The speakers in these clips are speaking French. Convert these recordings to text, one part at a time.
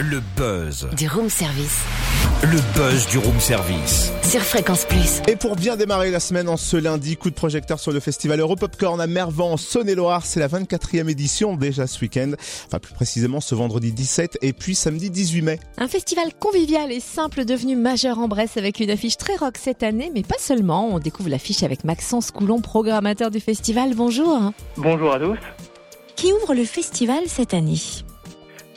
Le buzz. Du room service. Le buzz du room service. Sur Fréquence Plus. Et pour bien démarrer la semaine en ce lundi, coup de projecteur sur le festival Europopcorn à Mervan, Saône-et-Loire. C'est la 24e édition déjà ce week-end. Enfin, plus précisément ce vendredi 17 et puis samedi 18 mai. Un festival convivial et simple devenu majeur en Bresse avec une affiche très rock cette année, mais pas seulement. On découvre l'affiche avec Maxence Coulon, programmateur du festival. Bonjour. Bonjour à tous. Qui ouvre le festival cette année?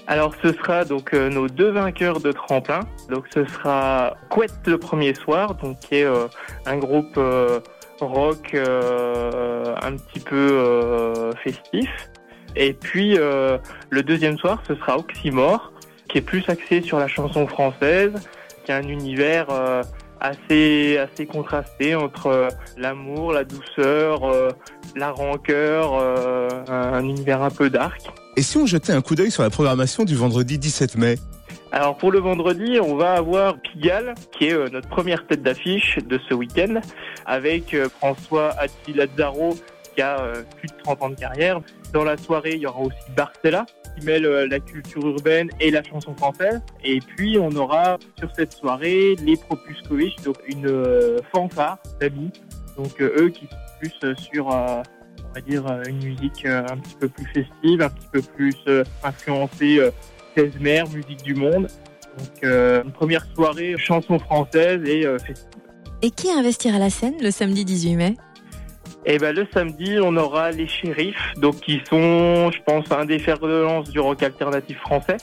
Alors ce sera donc euh, nos deux vainqueurs de tremplin. Donc ce sera Couette le premier soir, donc qui est euh, un groupe euh, rock un petit peu festif. Et puis le deuxième soir, ce sera Oxymore, qui est plus axé sur la chanson française, qui a un univers assez assez contrasté entre l'amour, la douceur, la rancœur, un, un univers un peu dark. Et si on jetait un coup d'œil sur la programmation du vendredi 17 mai Alors pour le vendredi, on va avoir Pigalle, qui est euh, notre première tête d'affiche de ce week-end, avec euh, François Atti Lazzaro, qui a euh, plus de 30 ans de carrière. Dans la soirée, il y aura aussi Barcella, qui mêle la culture urbaine et la chanson française. Et puis on aura sur cette soirée les Propuscovic, donc une fanfare d'amis. Donc eux qui sont plus sur, on va dire, euh, une musique euh, un petit peu plus festive, un petit peu plus euh, influencée Klezmer, musique du monde. Donc une première soirée chanson française et festive. Et qui investira la scène le samedi 18 mai? Et ben le samedi, on aura les shérifs, donc qui sont, je pense, un des fers de lance du rock alternatif français.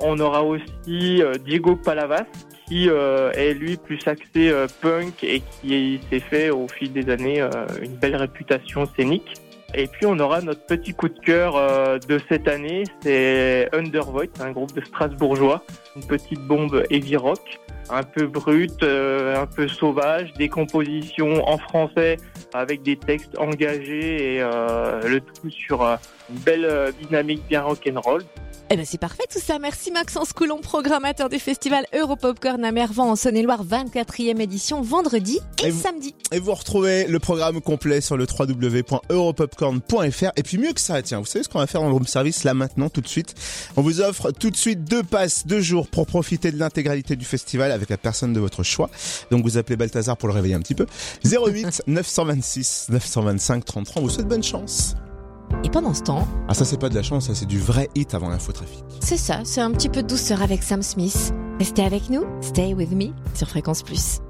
On aura aussi Diego Palavas, qui euh, est lui plus axé euh, punk et qui s'est fait au fil des années euh, une belle réputation scénique. Et puis on aura notre petit coup de cœur de cette année, c'est Undervoid, un groupe de Strasbourgeois, une petite bombe heavy rock, un peu brute, un peu sauvage, des compositions en français avec des textes engagés. Et le tout sur une belle dynamique bien rock'n'roll. Eh ben c'est parfait tout ça. Merci Maxence Coulon, programmateur du festival Europopcorn à Mervan en Saône-et-Loire, 24e édition, vendredi et, Et vous- samedi. Et vous retrouvez le programme complet sur le www.europopcorn.fr. Et puis mieux que ça, tiens, vous savez ce qu'on va faire dans le room service là maintenant tout de suite? On vous offre tout de suite deux passes, deux jours pour profiter de l'intégralité du festival avec la personne de votre choix. Donc vous appelez Balthazar pour le réveiller un petit peu. 08 926 925 33. On vous souhaite bonne chance. Et pendant ce temps, Ah ça c'est pas de la chance, ça c'est du vrai hit avant l'infotrafic. c'est ça, c'est un petit peu de douceur avec Sam Smith. Restez avec nous, stay with me sur Fréquence Plus.